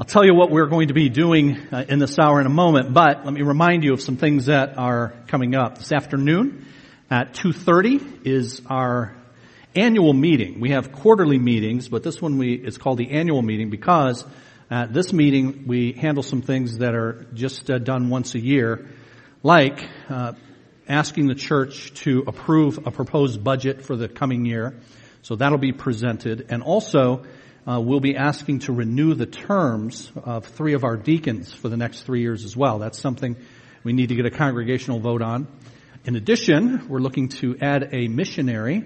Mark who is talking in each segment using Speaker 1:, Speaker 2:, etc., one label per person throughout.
Speaker 1: I'll tell you what we're going to be doing uh, in this hour in a moment, but let me remind you of some things that are coming up. This afternoon at 2.30 is our annual meeting. We have quarterly meetings, but this one we, is called the annual meeting because at this meeting we handle some things that are just uh, done once a year, like uh, asking the church to approve a proposed budget for the coming year. So that'll be presented. And also, uh, we'll be asking to renew the terms of three of our deacons for the next three years as well. That's something we need to get a congregational vote on. In addition, we're looking to add a missionary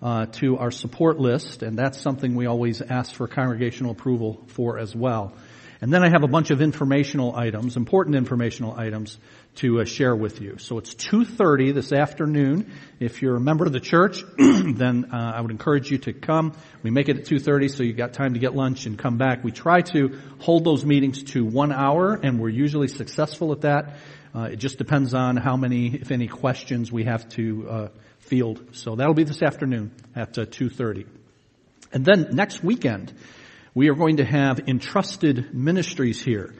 Speaker 1: uh, to our support list, and that's something we always ask for congregational approval for as well. And then I have a bunch of informational items, important informational items to uh, share with you. So it's 2.30 this afternoon. If you're a member of the church, then uh, I would encourage you to come. We make it at 2.30 so you've got time to get lunch and come back. We try to hold those meetings to one hour and we're usually successful at that. Uh, it just depends on how many, if any, questions we have to uh, field. So that'll be this afternoon at 2.30. Uh, and then next weekend, we are going to have entrusted ministries here.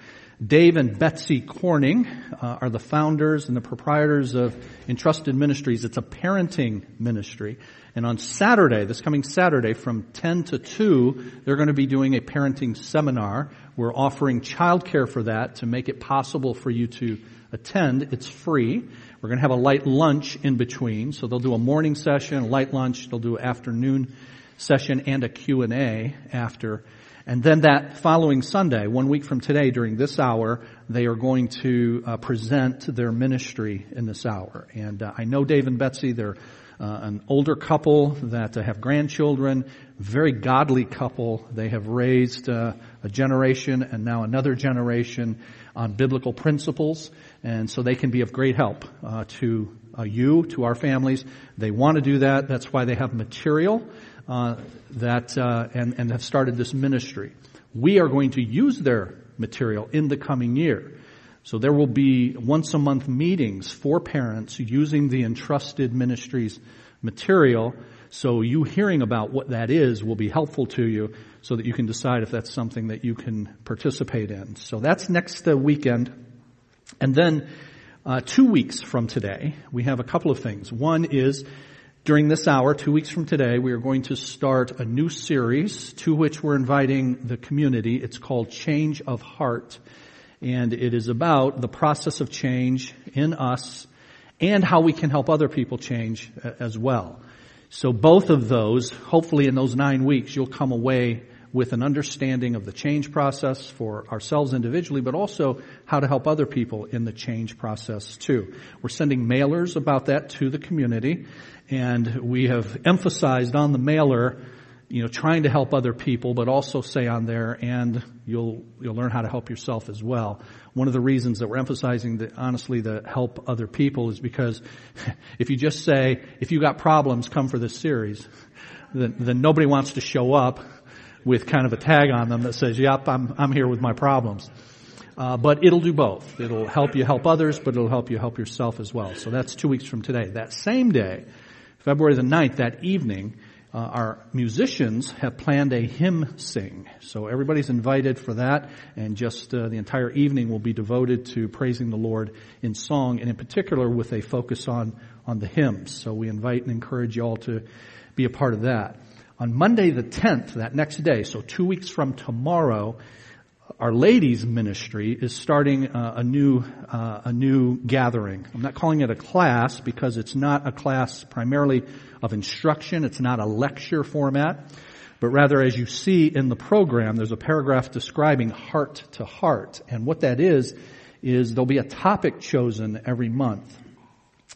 Speaker 1: Dave and Betsy Corning uh, are the founders and the proprietors of Entrusted Ministries. It's a parenting ministry. And on Saturday, this coming Saturday from 10 to 2, they're going to be doing a parenting seminar. We're offering childcare for that to make it possible for you to attend. It's free. We're going to have a light lunch in between. So they'll do a morning session, a light lunch, they'll do an afternoon session and a Q&A after. And then that following Sunday, one week from today, during this hour, they are going to uh, present their ministry in this hour. And uh, I know Dave and Betsy, they're uh, an older couple that uh, have grandchildren, very godly couple. They have raised uh, a generation and now another generation on biblical principles, and so they can be of great help uh, to you, to our families. They want to do that. That's why they have material uh, that uh, and, and have started this ministry. We are going to use their material in the coming year. So there will be once a month meetings for parents using the entrusted ministries material. So you hearing about what that is will be helpful to you so that you can decide if that's something that you can participate in. So that's next uh, weekend. And then uh, two weeks from today, we have a couple of things. One is during this hour, two weeks from today, we are going to start a new series to which we're inviting the community. It's called Change of Heart. And it is about the process of change in us and how we can help other people change uh, as well. So both of those, hopefully in those nine weeks, you'll come away with an understanding of the change process for ourselves individually, but also how to help other people in the change process too. We're sending mailers about that to the community, and we have emphasized on the mailer, you know, trying to help other people, but also say on there, and you'll you'll learn how to help yourself as well. One of the reasons that we're emphasizing that honestly the help other people is because if you just say, if you got problems, come for this series, then, then nobody wants to show up with kind of a tag on them that says, yep, I'm, I'm here with my problems. Uh, but it'll do both. It'll help you help others, but it'll help you help yourself as well. So that's two weeks from today. That same day, February the 9th, that evening, uh, our musicians have planned a hymn sing. So everybody's invited for that, and just uh, the entire evening will be devoted to praising the Lord in song, and in particular with a focus on on the hymns. So we invite and encourage you all to be a part of that. On Monday the 10th, that next day, so two weeks from tomorrow, our ladies ministry is starting uh, a new uh, a new gathering. I'm not calling it a class because it's not a class primarily of instruction. It's not a lecture format, but rather as you see in the program, there's a paragraph describing heart to heart, and what that is is there'll be a topic chosen every month,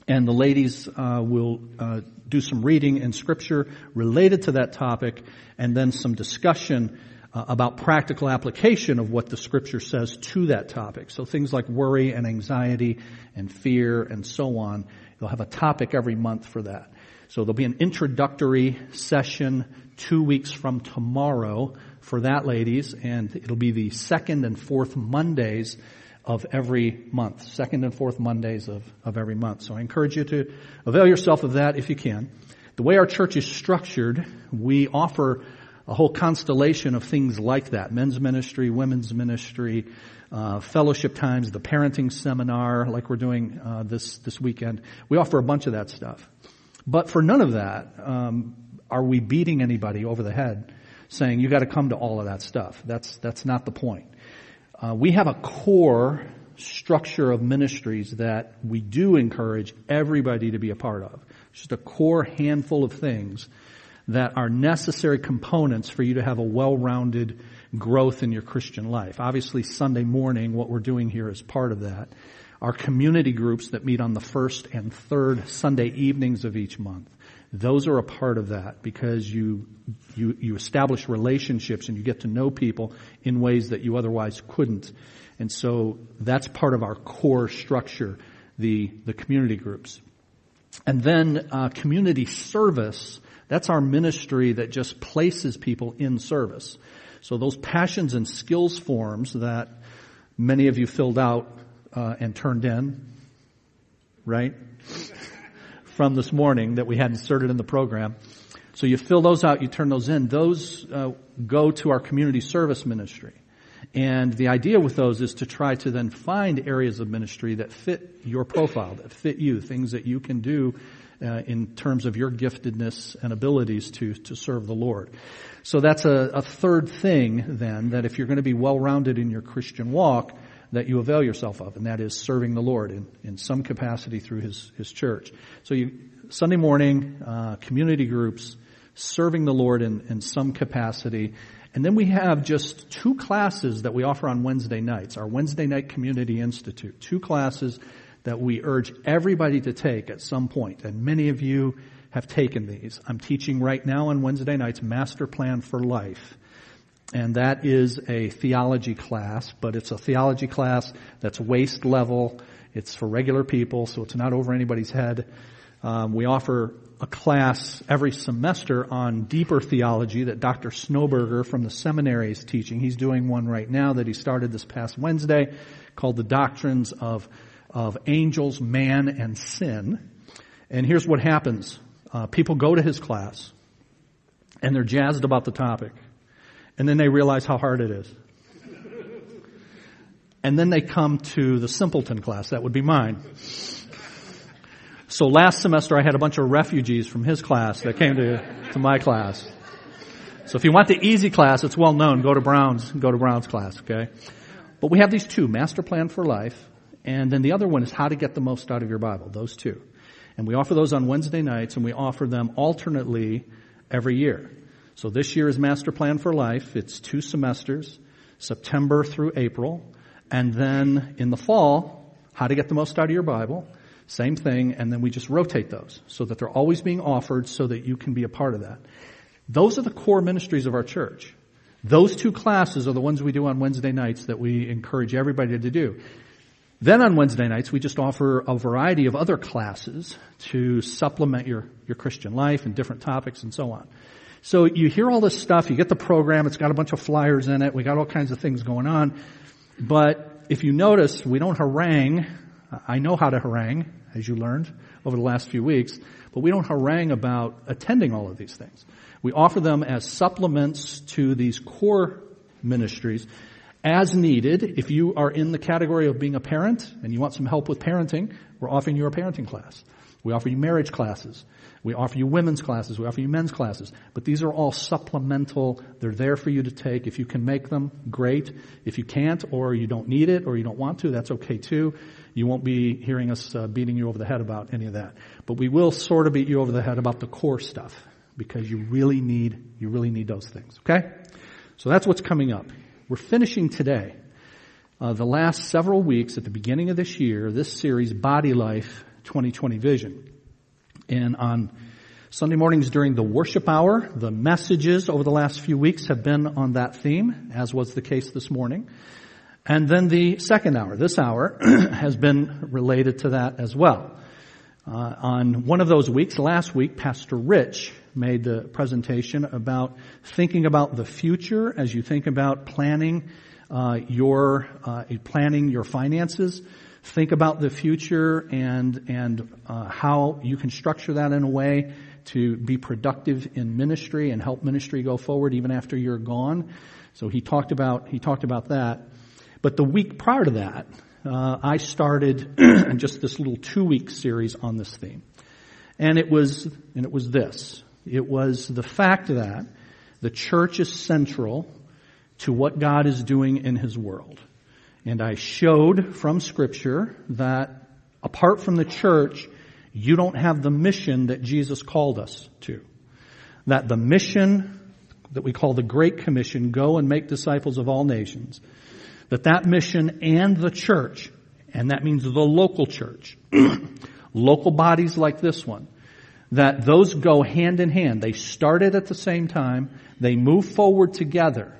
Speaker 1: and the ladies uh, will uh, do some reading in scripture related to that topic and then some discussion uh, about practical application of what the scripture says to that topic. So things like worry and anxiety and fear and so on. They'll have a topic every month for that. So there'll be an introductory session two weeks from tomorrow for that, ladies, and it'll be the second and fourth Mondays of every month, second and fourth Mondays of, of every month. So I encourage you to avail yourself of that if you can. The way our church is structured, we offer a whole constellation of things like that. Men's ministry, women's ministry, uh, fellowship times, the parenting seminar, like we're doing uh, this this weekend. We offer a bunch of that stuff, but for none of that um, are we beating anybody over the head, saying you got to come to all of that stuff. That's that's not the point. Uh, we have a core structure of ministries that we do encourage everybody to be a part of. Just a core handful of things that are necessary components for you to have a well-rounded growth in your Christian life. Obviously, Sunday morning, what we're doing here is part of that. Our community groups that meet on the first and third Sunday evenings of each month. Those are a part of that because you, you, you establish relationships and you get to know people in ways that you otherwise couldn't. And so that's part of our core structure, the, the community groups. And then uh, community service, that's our ministry that just places people in service. So those passions and skills forms that many of you filled out uh, and turned in, right? From this morning that we had inserted in the program. So you fill those out, you turn those in. Those uh, go to our community service ministry. And the idea with those is to try to then find areas of ministry that fit your profile, that fit you, things that you can do uh, in terms of your giftedness and abilities to, to serve the Lord. So that's a, a third thing then that if you're going to be well-rounded in your Christian walk, that you avail yourself of, and that is serving the Lord in, in some capacity through His His church. So you Sunday morning uh, community groups, serving the Lord in, in some capacity, and then we have just two classes that we offer on Wednesday nights. Our Wednesday night Community Institute, two classes that we urge everybody to take at some point, and many of you have taken these. I'm teaching right now on Wednesday nights Master Plan for Life. And that is a theology class, but it's a theology class that's waist level. It's for regular people, so it's not over anybody's head. Um, we offer a class every semester on deeper theology that Dr. Snoeberger from the seminary is teaching. He's doing one right now that he started this past Wednesday called The Doctrines of, of Angels, Man, and Sin. And here's what happens. Uh, people go to his class and they're jazzed about the topic. And then they realize how hard it is. And then they come to the simpleton class. That would be mine. So last semester I had a bunch of refugees from his class that came to, to my class. So if you want the easy class, it's well known. Go to Brown's, go to Brown's class, okay? But we have these two, Master Plan for Life, and then the other one is How to Get the Most Out of Your Bible. Those two. And we offer those on Wednesday nights and we offer them alternately every year. So this year is Master Plan for Life. It's two semesters, September through April. And then in the fall, How to Get the Most Out of Your Bible. Same thing. And then we just rotate those so that they're always being offered so that you can be a part of that. Those are the core ministries of our church. Those two classes are the ones we do on Wednesday nights that we encourage everybody to do. Then on Wednesday nights, we just offer a variety of other classes to supplement your, your Christian life and different topics and so on. So you hear all this stuff, you get the program, it's got a bunch of flyers in it, we got all kinds of things going on. But if you notice, we don't harangue. I know how to harangue, as you learned over the last few weeks, but we don't harangue about attending all of these things. We offer them as supplements to these core ministries as needed. If you are in the category of being a parent and you want some help with parenting, we're offering you a parenting class. We offer you marriage classes. We offer you women's classes. We offer you men's classes. But these are all supplemental. They're there for you to take. If you can make them, great. If you can't, or you don't need it, or you don't want to, that's okay too. You won't be hearing us uh, beating you over the head about any of that. But we will sort of beat you over the head about the core stuff because you really need, you really need those things. Okay? So that's what's coming up. We're finishing today. Uh, the last several weeks at the beginning of this year, this series, Body Life 2020 Vision. And on Sunday mornings during the worship hour, the messages over the last few weeks have been on that theme, as was the case this morning. And then the second hour, this hour, has been related to that as well. Uh, on one of those weeks, last week, Pastor Rich made the presentation about thinking about the future as you think about planning uh, your uh, planning your finances. Think about the future and and uh, how you can structure that in a way to be productive in ministry and help ministry go forward even after you're gone. So he talked about, he talked about that. But the week prior to that, uh, I started just this little two week series on this theme. And it was, and it was this. It was the fact that the church is central to what God is doing in His world. And I showed from scripture that apart from the church, you don't have the mission that Jesus called us to. That the mission that we call the Great Commission, go and make disciples of all nations, that that mission and the church, and that means the local church, local bodies like this one, that those go hand in hand. They started at the same time. They move forward together.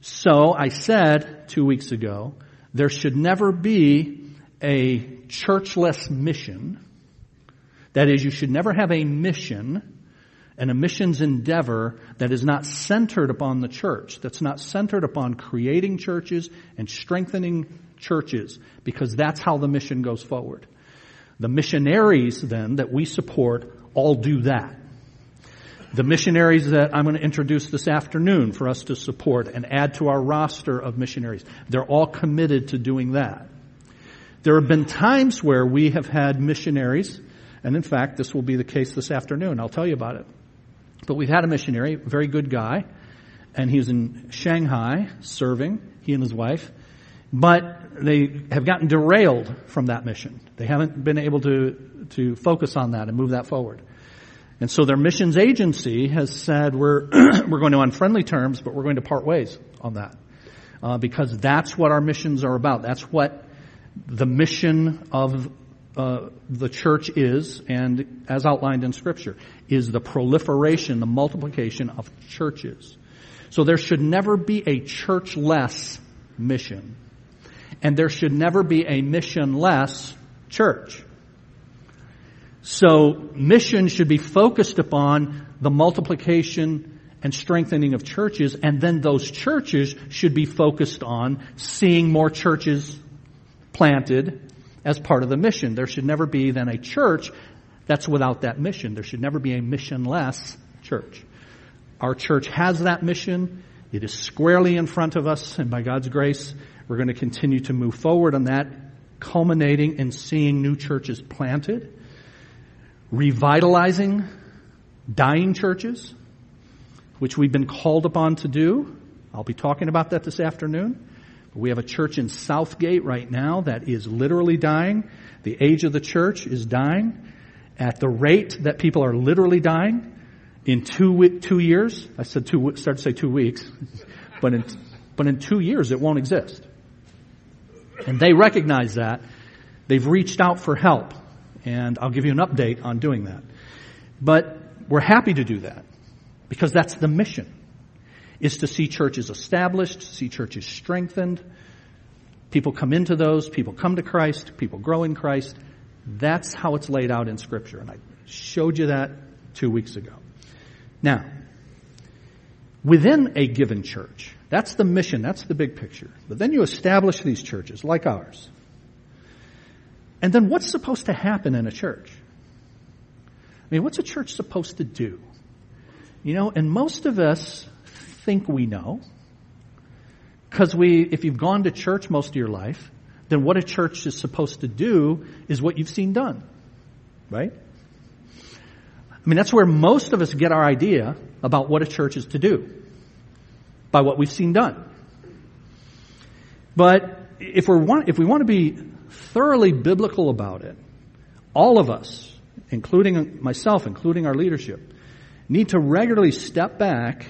Speaker 1: So I said two weeks ago, there should never be a churchless mission. That is, you should never have a mission and a missions endeavor that is not centered upon the church, that's not centered upon creating churches and strengthening churches, because that's how the mission goes forward. The missionaries then that we support all do that. The missionaries that I'm going to introduce this afternoon for us to support and add to our roster of missionaries, they're all committed to doing that. There have been times where we have had missionaries, and in fact, this will be the case this afternoon. I'll tell you about it. But we've had a missionary, very good guy, and he's in Shanghai serving, he and his wife. But they have gotten derailed from that mission. They haven't been able to, to focus on that and move that forward. And so their missions agency has said we're, we're going to on friendly terms, but we're going to part ways on that. Uh, because that's what our missions are about. That's what the mission of uh, the church is, and as outlined in Scripture, is the proliferation, the multiplication of churches. So there should never be a church-less mission. And there should never be a mission-less church. So mission should be focused upon the multiplication and strengthening of churches, and then those churches should be focused on seeing more churches planted as part of the mission. There should never be then a church that's without that mission. There should never be a missionless church. Our church has that mission. It is squarely in front of us, and by God's grace, we're going to continue to move forward on that, culminating in seeing new churches planted, revitalizing dying churches, which we've been called upon to do. I'll be talking about that this afternoon. We have a church in Southgate right now that is literally dying. The age of the church is dying at the rate that people are literally dying in two, two years. I said two, start to say two weeks, but in, but in two years it won't exist. And they recognize that. They've reached out for help. And I'll give you an update on doing that. But we're happy to do that because that's the mission is to see churches established, see churches strengthened. People come into those, people come to Christ, people grow in Christ. That's how it's laid out in Scripture. And I showed you that two weeks ago. Now, within a given church, that's the mission, that's the big picture. But then you establish these churches like ours. And then what's supposed to happen in a church? I mean, what's a church supposed to do? You know, and most of us think we know. Because we, if you've gone to church most of your life, then what a church is supposed to do is what you've seen done. Right? I mean, that's where most of us get our idea about what a church is to do. By what we've seen done. But if we want, if we want to be thoroughly biblical about it, all of us, including myself, including our leadership, need to regularly step back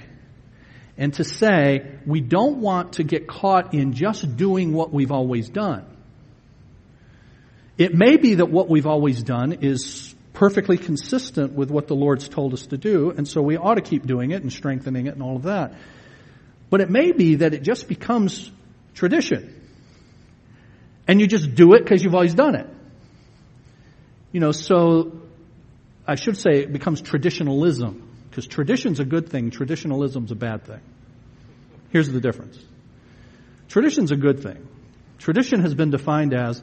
Speaker 1: and to say we don't want to get caught in just doing what we've always done. It may be that what we've always done is perfectly consistent with what the Lord's told us to do, and so we ought to keep doing it and strengthening it and all of that. But it may be that it just becomes tradition. And you just do it because you've always done it. You know, so I should say it becomes traditionalism. Because tradition's a good thing, traditionalism's a bad thing. Here's the difference. Tradition's a good thing. Tradition has been defined as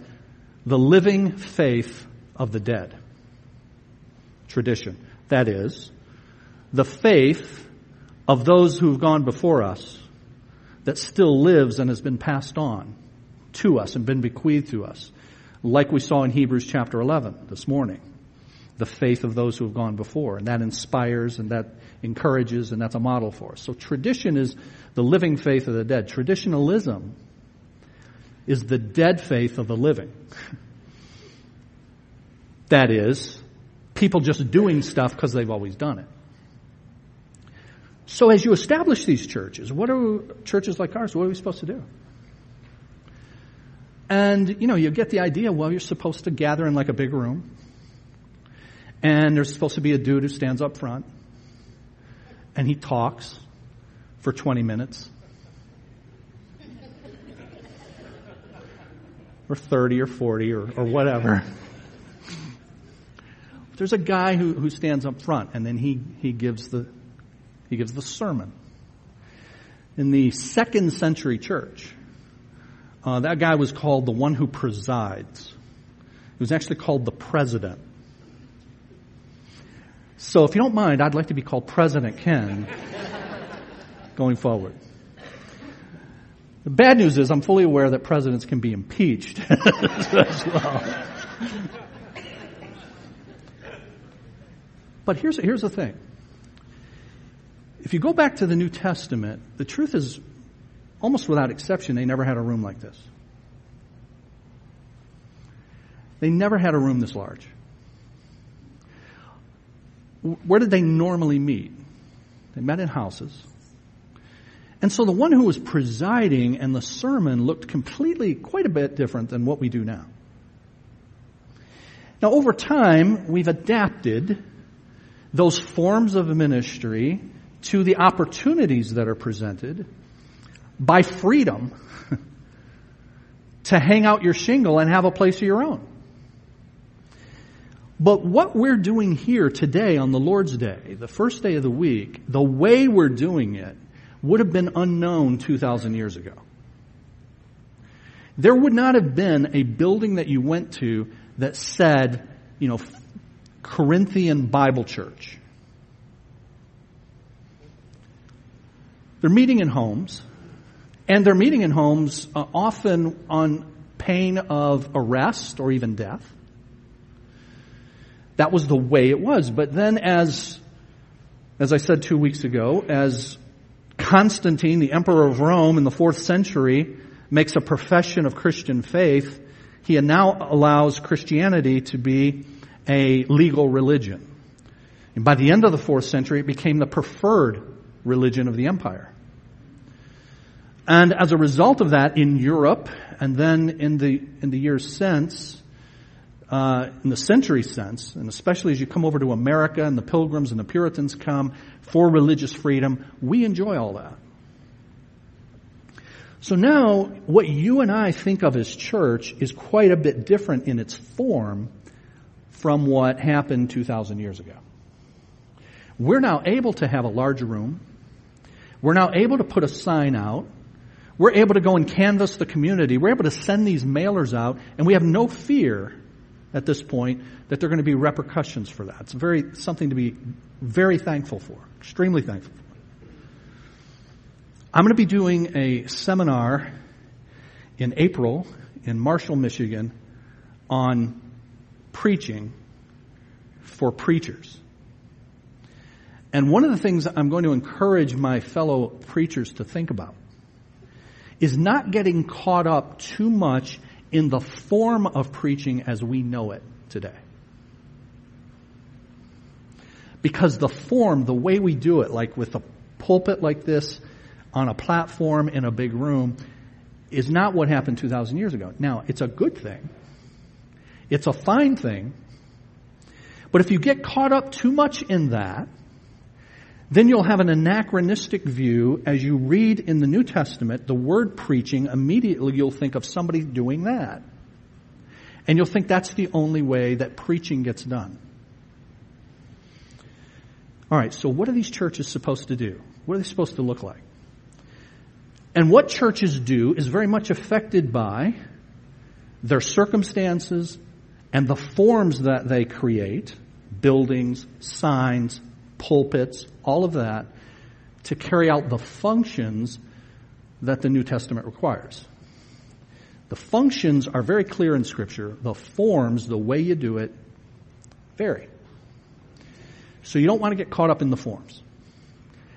Speaker 1: the living faith of the dead. Tradition. That is, the faith of those who've gone before us that still lives and has been passed on to us and been bequeathed to us, like we saw in Hebrews chapter 11 this morning. The faith of those who have gone before, and that inspires and that encourages, and that's a model for us. So tradition is the living faith of the dead. Traditionalism is the dead faith of the living. that is, people just doing stuff because they've always done it. So as you establish these churches, what are churches like ours, what are we supposed to do? And, you know, you get the idea, well, you're supposed to gather in like a big room. And there's supposed to be a dude who stands up front. And he talks for 20 minutes. or 30 or 40 or, or whatever. There's a guy who, who stands up front and then he, he gives the, he gives the sermon. In the second century church, uh, that guy was called the one who presides. He was actually called the president. So if you don't mind, I'd like to be called President Ken going forward. The bad news is I'm fully aware that presidents can be impeached as well. But here's, here's the thing. If you go back to the New Testament, the truth is, almost without exception, they never had a room like this. They never had a room this large. Where did they normally meet? They met in houses. And so the one who was presiding and the sermon looked completely, quite a bit different than what we do now. Now over time, we've adapted those forms of ministry to the opportunities that are presented by freedom to hang out your shingle and have a place of your own. But what we're doing here today on the Lord's Day, the first day of the week, the way we're doing it would have been unknown 2,000 years ago. There would not have been a building that you went to that said, you know, Corinthian Bible Church. They're meeting in homes, and they're meeting in homes uh, often on pain of arrest or even death. That was the way it was. But then as, as I said two weeks ago, as Constantine, the emperor of Rome in the fourth century, makes a profession of Christian faith, he now allows Christianity to be a legal religion. And by the end of the fourth century, it became the preferred religion of the empire. And as a result of that, in Europe, and then in the, in the years since, uh, in the century sense, and especially as you come over to America and the pilgrims and the Puritans come for religious freedom, we enjoy all that. So now, what you and I think of as church is quite a bit different in its form from what happened 2,000 years ago. We're now able to have a large room. We're now able to put a sign out. We're able to go and canvass the community. We're able to send these mailers out, and we have no fear at this point that there are going to be repercussions for that. It's very something to be very thankful for, extremely thankful for. I'm going to be doing a seminar in April in Marshall, Michigan on preaching for preachers. And one of the things I'm going to encourage my fellow preachers to think about is not getting caught up too much in the form of preaching as we know it today. Because the form, the way we do it, like with a pulpit like this, on a platform in a big room, is not what happened 2,000 years ago. Now, it's a good thing it's a fine thing. But if you get caught up too much in that, then you'll have an anachronistic view as you read in the New Testament the word preaching, immediately you'll think of somebody doing that. And you'll think that's the only way that preaching gets done. Alright, so what are these churches supposed to do? What are they supposed to look like? And what churches do is very much affected by their circumstances and the forms that they create buildings, signs, pulpits, all of that to carry out the functions that the New Testament requires. The functions are very clear in Scripture. The forms, the way you do it, vary. So you don't want to get caught up in the forms.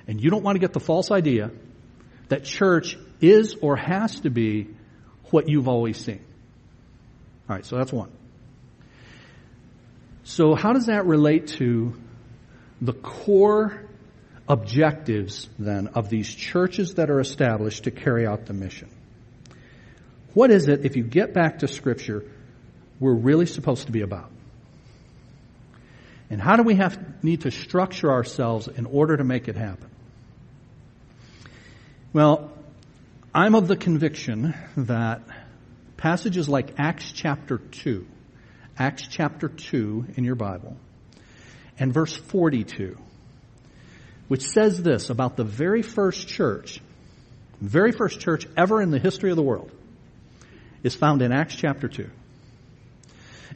Speaker 1: And you don't want to get the false idea that church is or has to be what you've always seen. All right, so that's one. So how does that relate to the core objectives then of these churches that are established to carry out the mission? What is it, if you get back to scripture, we're really supposed to be about? And how do we have, need to structure ourselves in order to make it happen? Well, I'm of the conviction that passages like Acts chapter 2, Acts chapter 2 in your Bible, and verse 42, which says this about the very first church, very first church ever in the history of the world, is found in Acts chapter 2.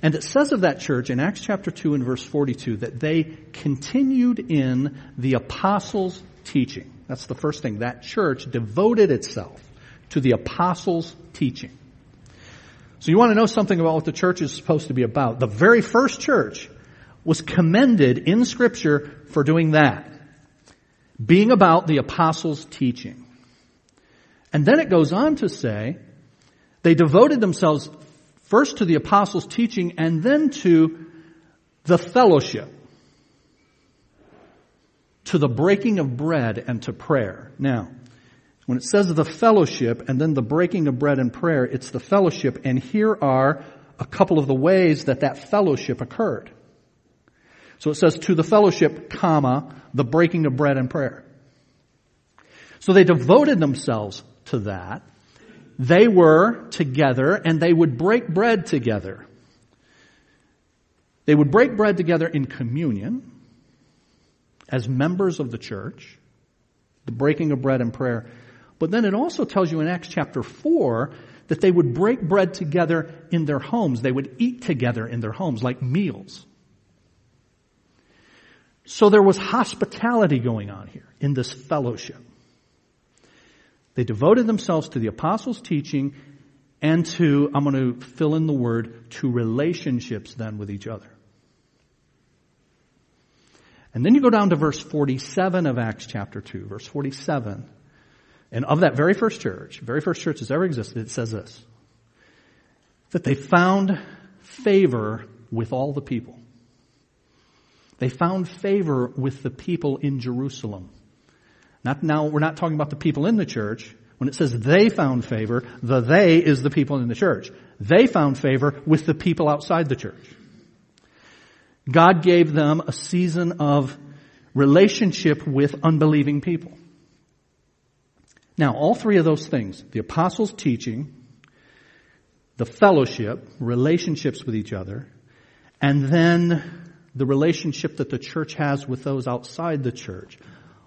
Speaker 1: And it says of that church in Acts chapter 2 and verse 42 that they continued in the apostles' teaching. That's the first thing. That church devoted itself to the apostles' teaching. So you want to know something about what the church is supposed to be about. The very first church was commended in scripture for doing that. Being about the apostles' teaching. And then it goes on to say, they devoted themselves first to the apostles' teaching and then to the fellowship, to the breaking of bread and to prayer. Now, when it says the fellowship and then the breaking of bread and prayer, it's the fellowship, and here are a couple of the ways that that fellowship occurred. So it says to the fellowship, comma, the breaking of bread and prayer. So they devoted themselves to that they were together and they would break bread together. They would break bread together in communion as members of the church, the breaking of bread and prayer. But then it also tells you in Acts chapter 4 that they would break bread together in their homes. They would eat together in their homes like meals. So there was hospitality going on here in this fellowship. They devoted themselves to the apostles' teaching and to, I'm going to fill in the word, to relationships then with each other. And then you go down to verse 47 of Acts chapter 2, verse 47. And of that very first church, very first church that's ever existed, it says this. That they found favor with all the people. They found favor with the people in Jerusalem. Not now, we're not talking about the people in the church. When it says they found favor, the they is the people in the church. They found favor with the people outside the church. God gave them a season of relationship with unbelieving people. Now, all three of those things, the apostles' teaching, the fellowship, relationships with each other, and then the relationship that the church has with those outside the church,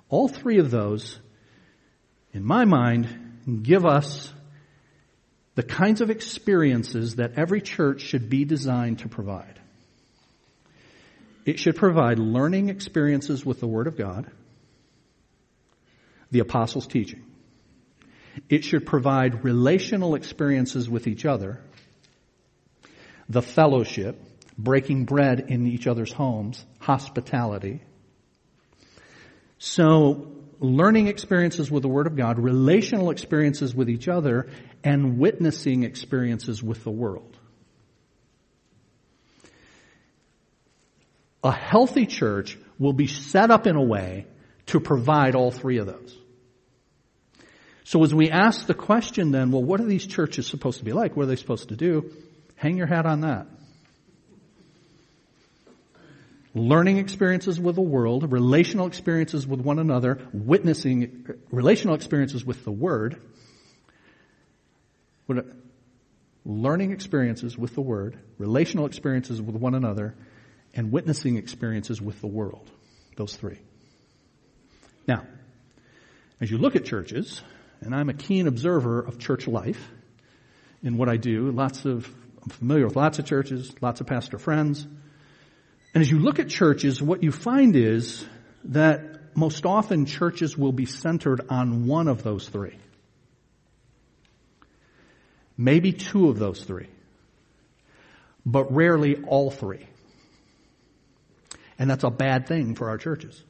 Speaker 1: all three of those, in my mind, give us the kinds of experiences that every church should be designed to provide. It should provide learning experiences with the Word of God, the apostles' teaching. It should provide relational experiences with each other, the fellowship, breaking bread in each other's homes, hospitality, so, learning experiences with the Word of God, relational experiences with each other, and witnessing experiences with the world. A healthy church will be set up in a way to provide all three of those. So as we ask the question then, well, what are these churches supposed to be like? What are they supposed to do? Hang your hat on that learning experiences with the world, relational experiences with one another, witnessing, relational experiences with the Word, learning experiences with the Word, relational experiences with one another, and witnessing experiences with the world. Those three. Now, as you look at churches, and I'm a keen observer of church life in what I do, lots of, I'm familiar with lots of churches, lots of pastor friends, And as you look at churches, what you find is that most often churches will be centered on one of those three. Maybe two of those three. But rarely all three. And that's a bad thing for our churches.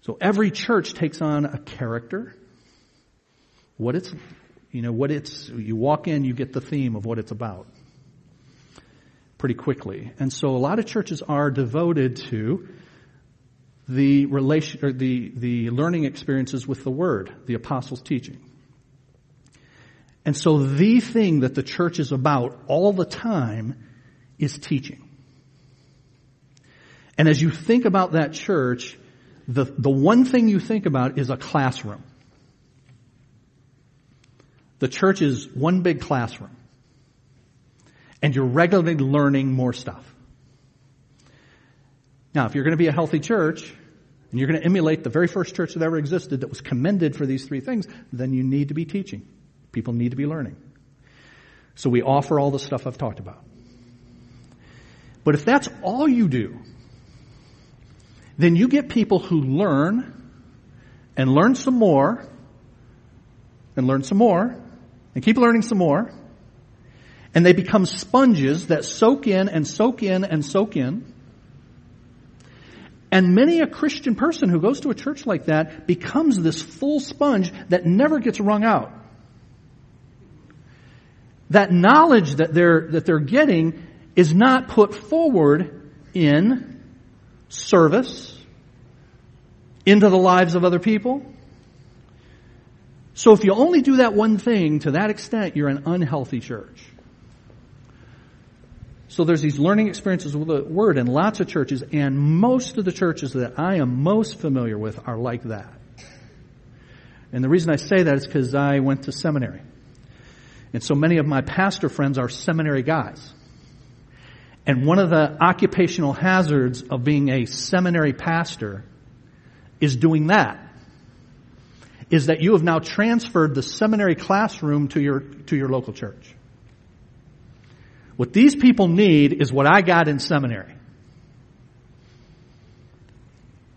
Speaker 1: So every church takes on a character. What it's, you know, what it's, you walk in, you get the theme of what it's about pretty quickly. And so a lot of churches are devoted to the relation, or the, the learning experiences with the Word, the Apostles' teaching. And so the thing that the church is about all the time is teaching. And as you think about that church, the, the one thing you think about is a classroom. The church is one big classroom. And you're regularly learning more stuff. Now, if you're going to be a healthy church, and you're going to emulate the very first church that ever existed that was commended for these three things, then you need to be teaching. People need to be learning. So we offer all the stuff I've talked about. But if that's all you do, then you get people who learn and learn some more and learn some more and keep learning some more and they become sponges that soak in and soak in and soak in. And many a Christian person who goes to a church like that becomes this full sponge that never gets wrung out. That knowledge that they're, that they're getting is not put forward in service, into the lives of other people. So if you only do that one thing to that extent, you're an unhealthy church. So there's these learning experiences with the Word in lots of churches, and most of the churches that I am most familiar with are like that. And the reason I say that is because I went to seminary. And so many of my pastor friends are seminary guys. And one of the occupational hazards of being a seminary pastor is doing that. Is that you have now transferred the seminary classroom to your, to your local church. What these people need is what I got in seminary.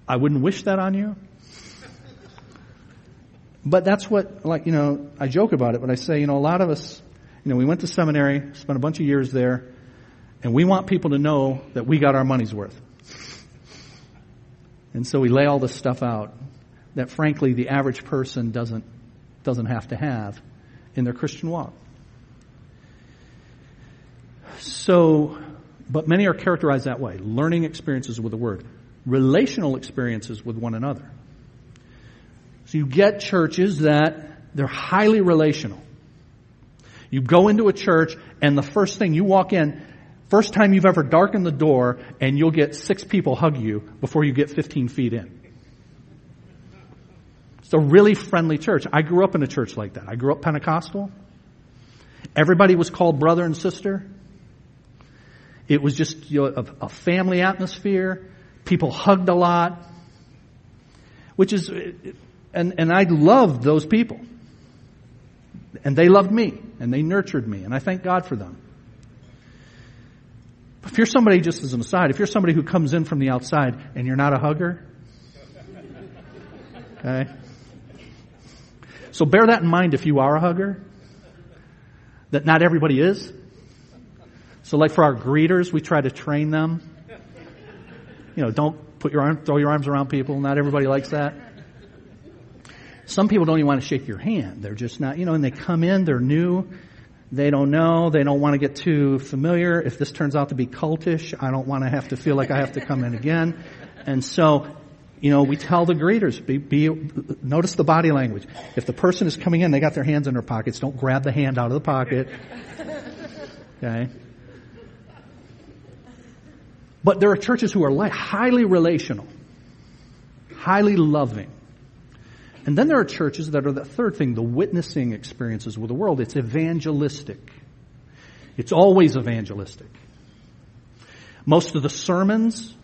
Speaker 1: I wouldn't wish that on you. But that's what, like, you know, I joke about it, but I say, you know, a lot of us, you know, we went to seminary, spent a bunch of years there, and we want people to know that we got our money's worth. And so we lay all this stuff out that frankly the average person doesn't, doesn't have to have in their Christian walk. So, but many are characterized that way. Learning experiences with the Word. Relational experiences with one another. So you get churches that they're highly relational. You go into a church and the first thing you walk in, first time you've ever darkened the door and you'll get six people hug you before you get 15 feet in. It's a really friendly church. I grew up in a church like that. I grew up Pentecostal. Everybody was called brother and sister. It was just you know, a, a family atmosphere. People hugged a lot, which is, and, and I loved those people. And they loved me, and they nurtured me, and I thank God for them. If you're somebody, just as an aside, if you're somebody who comes in from the outside and you're not a hugger, okay? So bear that in mind if you are a hugger, that not everybody is. So like for our greeters, we try to train them. You know, don't put your arm, throw your arms around people. Not everybody likes that. Some people don't even want to shake your hand. They're just not, you know, and they come in, they're new. They don't know. They don't want to get too familiar. If this turns out to be cultish, I don't want to have to feel like I have to come in again. And so, you know, we tell the greeters, be, be, notice the body language. If the person is coming in, they got their hands in their pockets, don't grab the hand out of the pocket. Okay? But there are churches who are highly relational, highly loving. And then there are churches that are the third thing, the witnessing experiences with the world. It's evangelistic. It's always evangelistic. Most of the sermons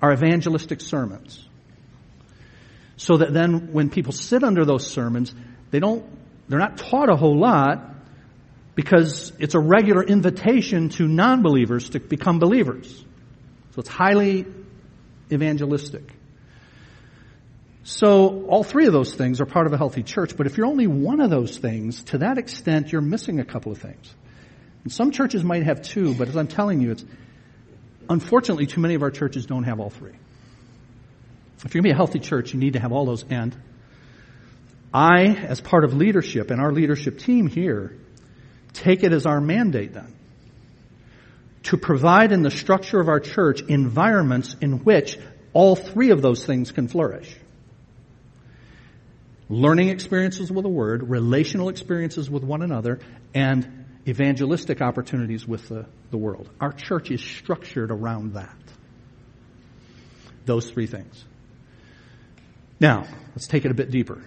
Speaker 1: are evangelistic sermons. So that then when people sit under those sermons, they don't, they're not taught a whole lot, because it's a regular invitation to non-believers to become believers. So it's highly evangelistic. So all three of those things are part of a healthy church, but if you're only one of those things, to that extent, you're missing a couple of things. And some churches might have two, but as I'm telling you, it's unfortunately too many of our churches don't have all three. If you're going to be a healthy church, you need to have all those and I, as part of leadership and our leadership team here, take it as our mandate then to provide in the structure of our church environments in which all three of those things can flourish. Learning experiences with the Word, relational experiences with one another, and evangelistic opportunities with the, the world. Our church is structured around that. Those three things. Now, let's take it a bit deeper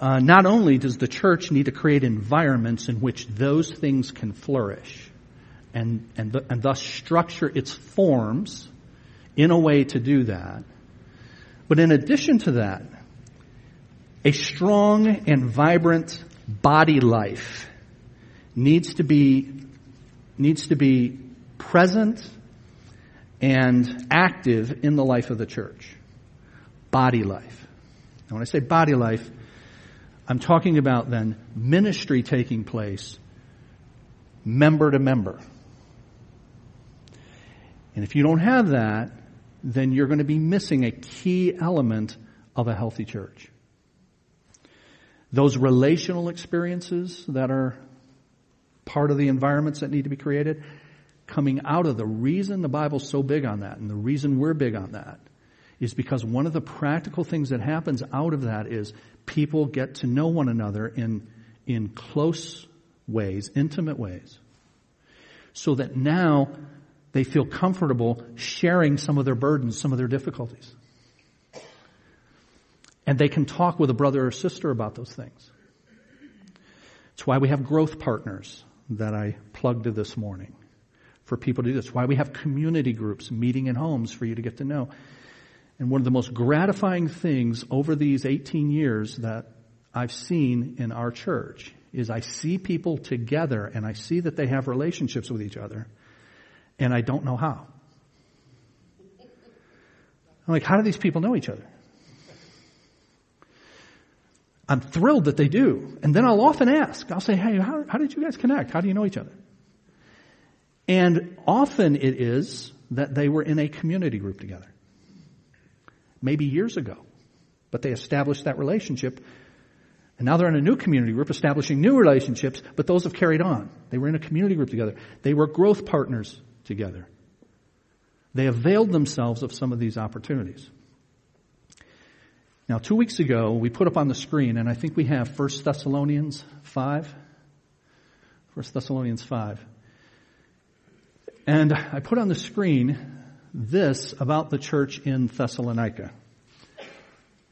Speaker 1: uh, not only does the church need to create environments in which those things can flourish and, and, th- and thus structure its forms in a way to do that, but in addition to that, a strong and vibrant body life needs to be, needs to be present and active in the life of the church. Body life. And when I say body life, I'm talking about then ministry taking place member to member. And if you don't have that, then you're going to be missing a key element of a healthy church. Those relational experiences that are part of the environments that need to be created, coming out of the reason the Bible's so big on that and the reason we're big on that is because one of the practical things that happens out of that is people get to know one another in, in close ways, intimate ways, so that now they feel comfortable sharing some of their burdens, some of their difficulties. And they can talk with a brother or sister about those things. It's why we have growth partners that I plugged this morning for people to do this. Why we have community groups meeting in homes for you to get to know. And one of the most gratifying things over these 18 years that I've seen in our church is I see people together and I see that they have relationships with each other and I don't know how. I'm like, how do these people know each other? I'm thrilled that they do. And then I'll often ask, I'll say, hey, how, how did you guys connect? How do you know each other? And often it is that they were in a community group together maybe years ago. But they established that relationship. And now they're in a new community group establishing new relationships, but those have carried on. They were in a community group together. They were growth partners together. They availed themselves of some of these opportunities. Now, two weeks ago, we put up on the screen, and I think we have 1 Thessalonians 5. 1 Thessalonians 5. And I put on the screen this about the church in Thessalonica.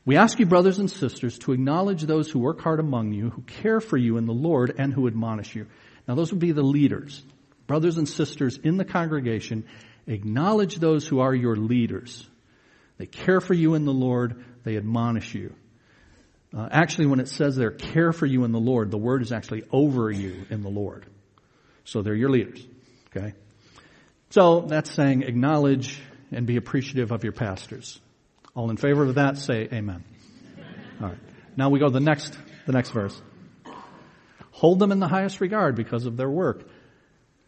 Speaker 1: We ask you, brothers and sisters, to acknowledge those who work hard among you, who care for you in the Lord, and who admonish you. Now, those would be the leaders. Brothers and sisters in the congregation, acknowledge those who are your leaders. They care for you in the Lord, they admonish you. Uh, actually, when it says there, care for you in the Lord, the word is actually over you in the Lord. So they're your leaders. Okay? So that's saying acknowledge and be appreciative of your pastors. All in favor of that, say amen. All right. Now we go to the next, the next verse. Hold them in the highest regard because of their work.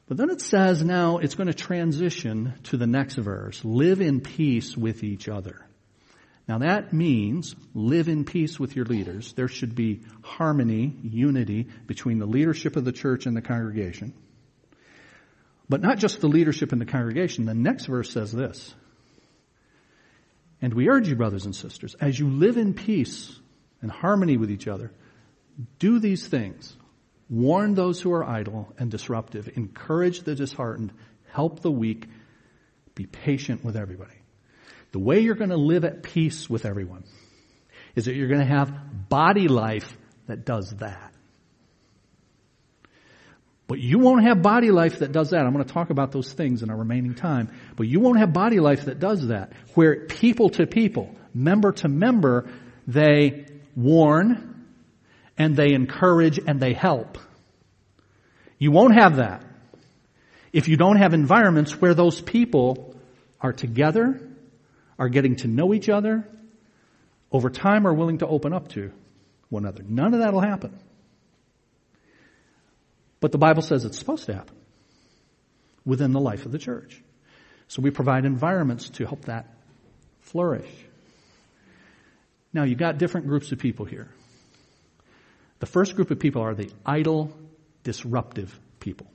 Speaker 1: But then it says now it's going to transition to the next verse. Live in peace with each other. Now that means live in peace with your leaders. There should be harmony, unity between the leadership of the church and the congregation. But not just the leadership and the congregation. The next verse says this. And we urge you, brothers and sisters, as you live in peace and harmony with each other, do these things. Warn those who are idle and disruptive. Encourage the disheartened. Help the weak. Be patient with everybody. The way you're going to live at peace with everyone is that you're going to have body life that does that. But you won't have body life that does that. I'm going to talk about those things in our remaining time. But you won't have body life that does that, where people to people, member to member, they warn and they encourage and they help. You won't have that if you don't have environments where those people are together, are getting to know each other, over time are willing to open up to one another. None of that will happen. But the Bible says it's supposed to happen within the life of the church. So we provide environments to help that flourish. Now you've got different groups of people here. The first group of people are the idle, disruptive people.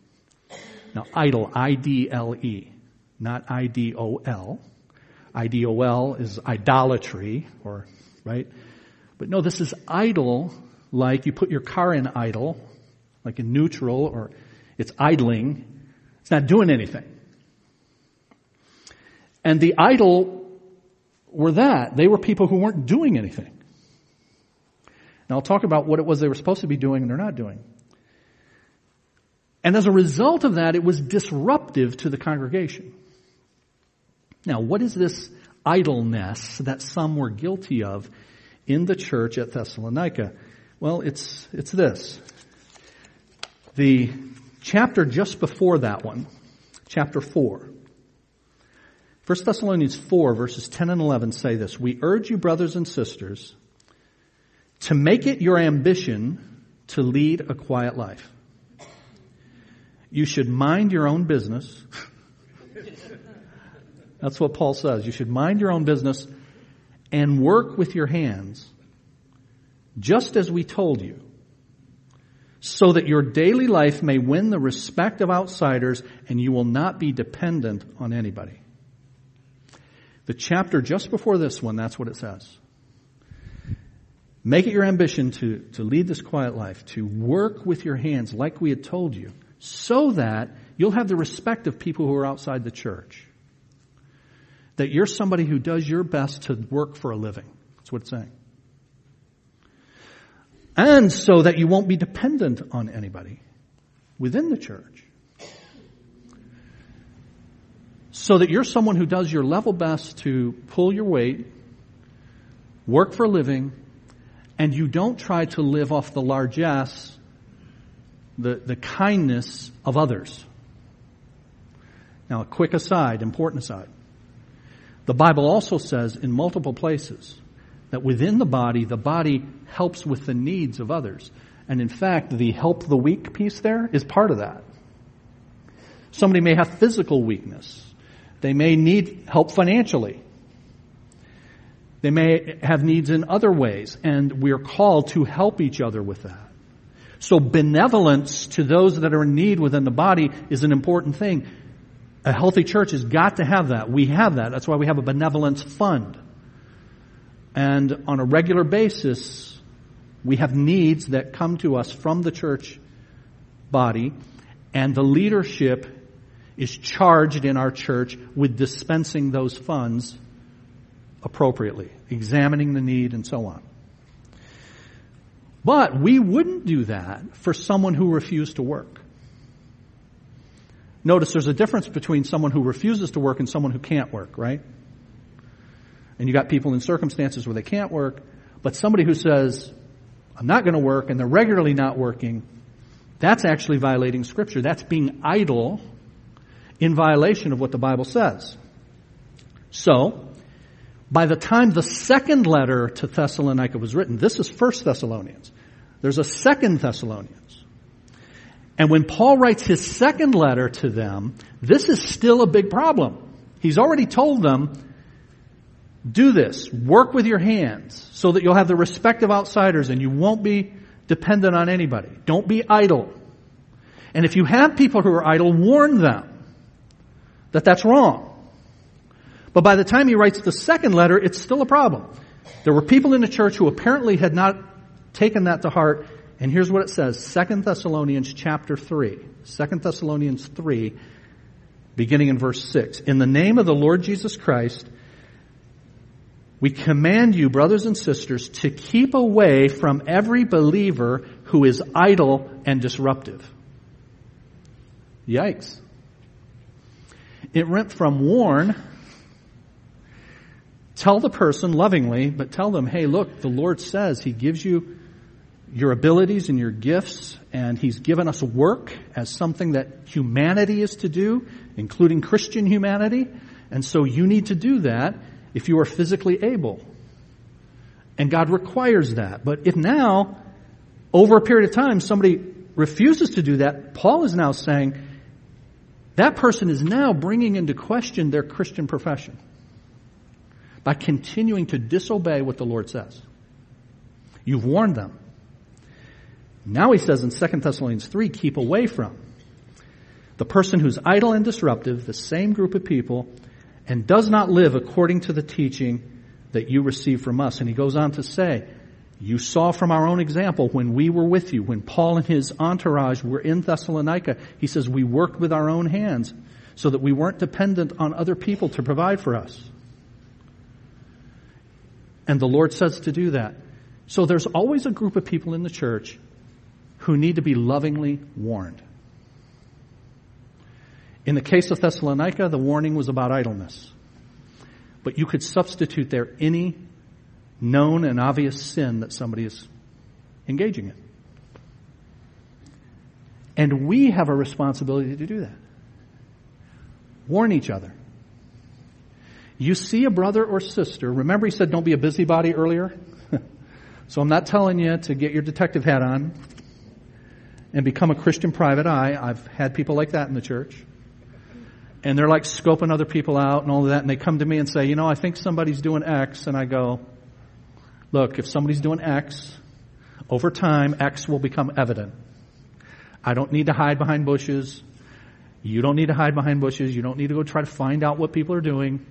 Speaker 1: Now idle, I-D-L-E, not I-D-O-L. I-D-O-L is idolatry, or, right? But no, this is idle, like you put your car in idle, like in neutral, or it's idling. It's not doing anything. And the idle were that. They were people who weren't doing anything. Now I'll talk about what it was they were supposed to be doing and they're not doing. And as a result of that, it was disruptive to the congregation. Now, what is this idleness that some were guilty of in the church at Thessalonica? Well, it's, it's this. The chapter just before that one, chapter 4, 1 Thessalonians 4 verses 10 and 11 say this, We urge you brothers and sisters to make it your ambition to lead a quiet life. You should mind your own business. That's what Paul says. You should mind your own business and work with your hands, just as we told you, so that your daily life may win the respect of outsiders and you will not be dependent on anybody. The chapter just before this one, that's what it says. Make it your ambition to, to lead this quiet life, to work with your hands like we had told you, so that you'll have the respect of people who are outside the church. That you're somebody who does your best to work for a living. That's what it's saying. And so that you won't be dependent on anybody within the church. So that you're someone who does your level best to pull your weight, work for a living, and you don't try to live off the largesse, the, the kindness of others. Now, a quick aside, important aside. The Bible also says in multiple places that within the body, the body helps with the needs of others. And in fact, the help the weak piece there is part of that. Somebody may have physical weakness. They may need help financially. They may have needs in other ways, and we're called to help each other with that. So benevolence to those that are in need within the body is an important thing. A healthy church has got to have that. We have that. That's why we have a benevolence fund. And on a regular basis, we have needs that come to us from the church body, and the leadership is charged in our church with dispensing those funds appropriately, examining the need and so on. But we wouldn't do that for someone who refused to work. Notice there's a difference between someone who refuses to work and someone who can't work, right? And you got people in circumstances where they can't work, but somebody who says, I'm not going to work and they're regularly not working, that's actually violating scripture. That's being idle in violation of what the Bible says. So, by the time the second letter to Thessalonica was written, this is First Thessalonians. There's a second Thessalonians. And when Paul writes his second letter to them, this is still a big problem. He's already told them, do this, work with your hands so that you'll have the respect of outsiders and you won't be dependent on anybody. Don't be idle. And if you have people who are idle, warn them that that's wrong. But by the time he writes the second letter, it's still a problem. There were people in the church who apparently had not taken that to heart. And here's what it says. 2 Thessalonians chapter 3. 2 Thessalonians 3, beginning in verse 6. In the name of the Lord Jesus Christ, we command you, brothers and sisters, to keep away from every believer who is idle and disruptive. Yikes. It went from warn Tell the person lovingly, but tell them, hey, look, the Lord says He gives you your abilities and your gifts, and He's given us work as something that humanity is to do, including Christian humanity, and so you need to do that if you are physically able. And God requires that. But if now, over a period of time, somebody refuses to do that, Paul is now saying that person is now bringing into question their Christian profession by continuing to disobey what the Lord says. You've warned them. Now he says in 2 Thessalonians 3, keep away from the person who's idle and disruptive, the same group of people, and does not live according to the teaching that you receive from us. And he goes on to say, you saw from our own example when we were with you, when Paul and his entourage were in Thessalonica, he says we worked with our own hands so that we weren't dependent on other people to provide for us. And the Lord says to do that. So there's always a group of people in the church who need to be lovingly warned. In the case of Thessalonica, the warning was about idleness. But you could substitute there any known and obvious sin that somebody is engaging in. And we have a responsibility to do that. Warn each other. You see a brother or sister, remember he said don't be a busybody earlier? so I'm not telling you to get your detective hat on and become a Christian private eye. I've had people like that in the church. And they're like scoping other people out and all of that, and they come to me and say, you know, I think somebody's doing X, and I go, Look, if somebody's doing X, over time, X will become evident. I don't need to hide behind bushes. You don't need to hide behind bushes. You don't need to go try to find out what people are doing.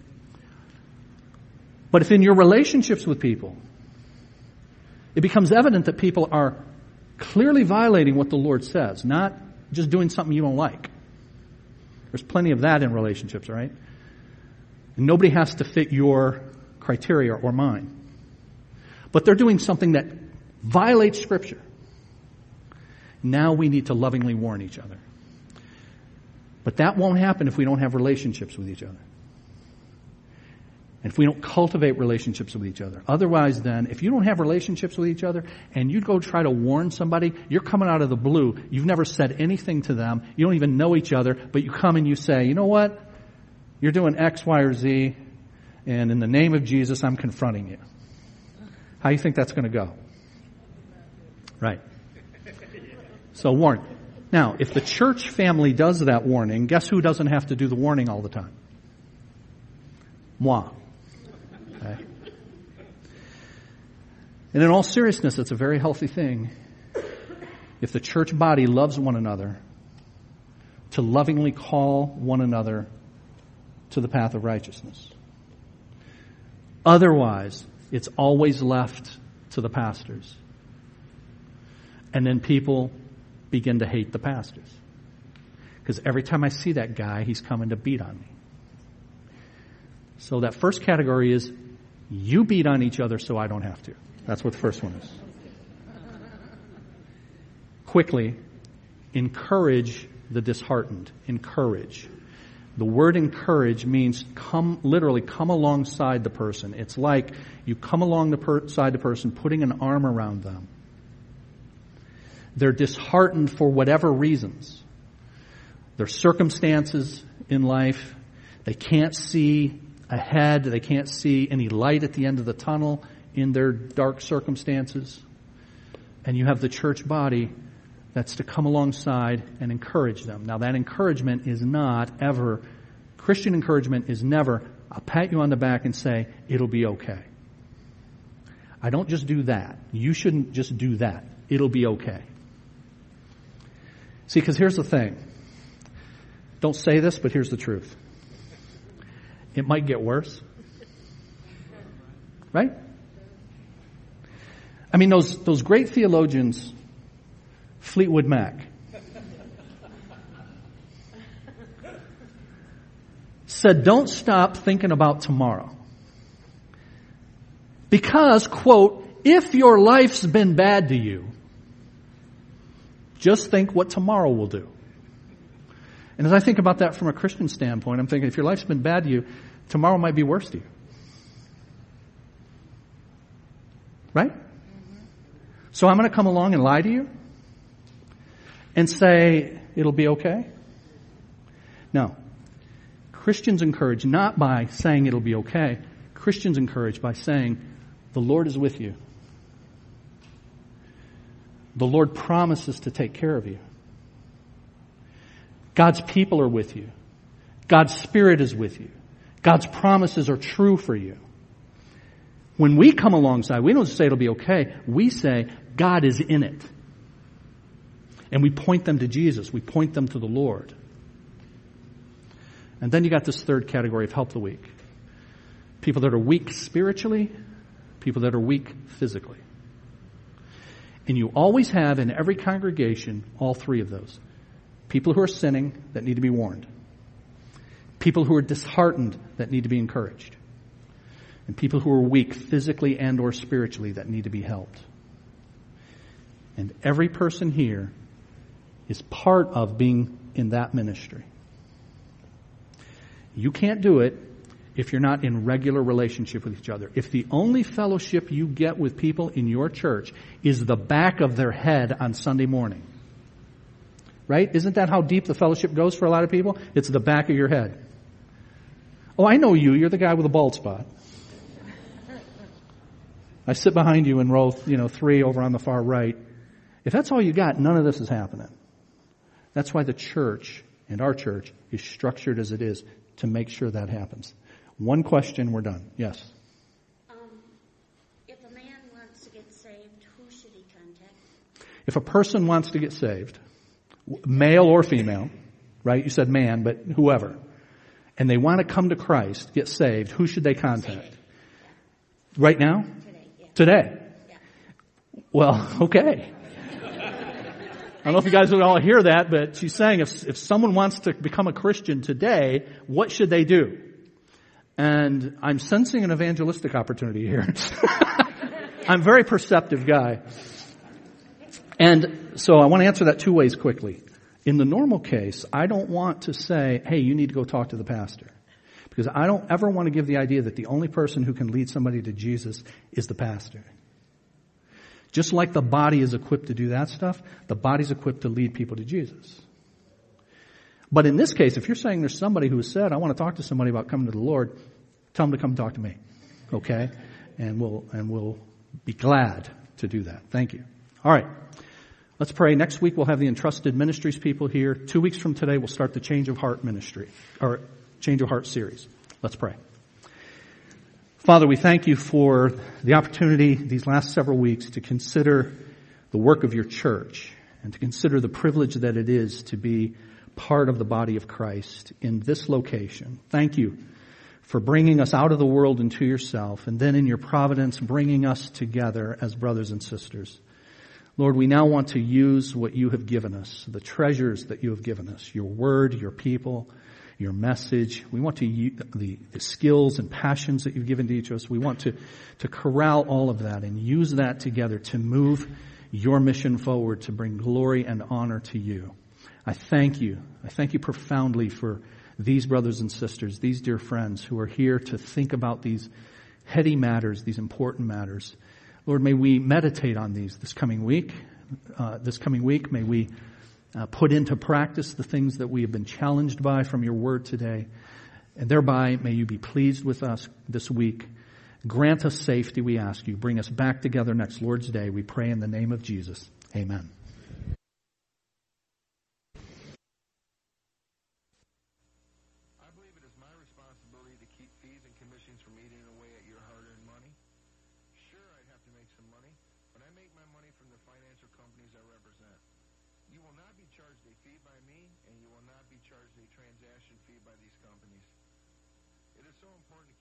Speaker 1: But if in your relationships with people, it becomes evident that people are clearly violating what the Lord says, not just doing something you don't like. There's plenty of that in relationships, right? And nobody has to fit your criteria or mine but they're doing something that violates Scripture. Now we need to lovingly warn each other. But that won't happen if we don't have relationships with each other. And if we don't cultivate relationships with each other. Otherwise then, if you don't have relationships with each other and you go try to warn somebody, you're coming out of the blue. You've never said anything to them. You don't even know each other, but you come and you say, you know what? You're doing X, Y, or Z, and in the name of Jesus, I'm confronting you. How do you think that's going to go? Right. So warn. Now, if the church family does that warning, guess who doesn't have to do the warning all the time? Moi. And in all seriousness, it's a very healthy thing if the church body loves one another to lovingly call one another to the path of righteousness. Otherwise, it's always left to the pastors. And then people begin to hate the pastors. Because every time I see that guy, he's coming to beat on me. So that first category is you beat on each other so I don't have to. That's what the first one is. Quickly, encourage the disheartened. Encourage. The word encourage means come, literally come alongside the person. It's like you come alongside the person, putting an arm around them. They're disheartened for whatever reasons. Their circumstances in life, they can't see ahead, they can't see any light at the end of the tunnel in their dark circumstances. And you have the church body that's to come alongside and encourage them. Now that encouragement is not ever, Christian encouragement is never, I'll pat you on the back and say, it'll be okay. I don't just do that. You shouldn't just do that. It'll be okay. See, because here's the thing. Don't say this, but here's the truth. It might get worse. Right? I mean, those, those great theologians Fleetwood Mac. said, don't stop thinking about tomorrow. Because, quote, if your life's been bad to you, just think what tomorrow will do. And as I think about that from a Christian standpoint, I'm thinking if your life's been bad to you, tomorrow might be worse to you. Right? So I'm going to come along and lie to you and say it'll be okay? No. Christians encourage not by saying it'll be okay. Christians encourage by saying the Lord is with you. The Lord promises to take care of you. God's people are with you. God's Spirit is with you. God's promises are true for you. When we come alongside, we don't say it'll be okay. We say God is in it. And we point them to Jesus. We point them to the Lord. And then you got this third category of help the weak. People that are weak spiritually, people that are weak physically. And you always have in every congregation all three of those. People who are sinning that need to be warned. People who are disheartened that need to be encouraged. And people who are weak physically and or spiritually that need to be helped. And every person here is part of being in that ministry. You can't do it if you're not in regular relationship with each other. If the only fellowship you get with people in your church is the back of their head on Sunday morning, right? Isn't that how deep the fellowship goes for a lot of people? It's the back of your head. Oh, I know you. You're the guy with a bald spot. I sit behind you in row, you know, three over on the far right. If that's all you got, none of this is happening. That's why the church and our church is structured as it is to make sure that happens. One question, we're done. Yes.
Speaker 2: Um, if a man wants to get saved, who should he contact?
Speaker 1: If a person wants to get saved, male or female, right? You said man, but whoever, and they want to come to Christ, get saved, who should they contact? Right now?
Speaker 2: Today, yeah.
Speaker 1: Today?
Speaker 2: Yeah.
Speaker 1: Well, okay. I don't know if you guys would all hear that, but she's saying if, if someone wants to become a Christian today, what should they do? And I'm sensing an evangelistic opportunity here. I'm a very perceptive guy. And so I want to answer that two ways quickly. In the normal case, I don't want to say, hey, you need to go talk to the pastor. Because I don't ever want to give the idea that the only person who can lead somebody to Jesus is the pastor. Just like the body is equipped to do that stuff, the body's equipped to lead people to Jesus. But in this case, if you're saying there's somebody who said, I want to talk to somebody about coming to the Lord, tell them to come talk to me. Okay? And we'll, and we'll be glad to do that. Thank you. All right. Let's pray. Next week we'll have the entrusted ministries people here. Two weeks from today we'll start the change of heart ministry, or change of heart series. Let's pray. Father, we thank you for the opportunity these last several weeks to consider the work of your church and to consider the privilege that it is to be part of the body of Christ in this location. Thank you for bringing us out of the world into yourself and then in your providence bringing us together as brothers and sisters. Lord, we now want to use what you have given us, the treasures that you have given us, your word, your people, your message. We want to use the, the skills and passions that you've given to each of us. We want to, to corral all of that and use that together to move your mission forward to bring glory and honor to you. I thank you. I thank you profoundly for these brothers and sisters, these dear friends who are here to think about these heady matters, these important matters. Lord, may we meditate on these this coming week. Uh, this coming week, may we uh, put into practice the things that we have been challenged by from your word today. And thereby, may you be pleased with us this week. Grant us safety, we ask you. Bring us back together next Lord's Day. We pray in the name of Jesus. Amen.
Speaker 3: I believe it is my responsibility to keep fees and commissions from eating away at your hard-earned money. Sure, I'd have to make some money, but I make my money from the financial companies I represent. You will not be charged a fee by me, and you will not be charged a transaction fee by these companies. It is so important to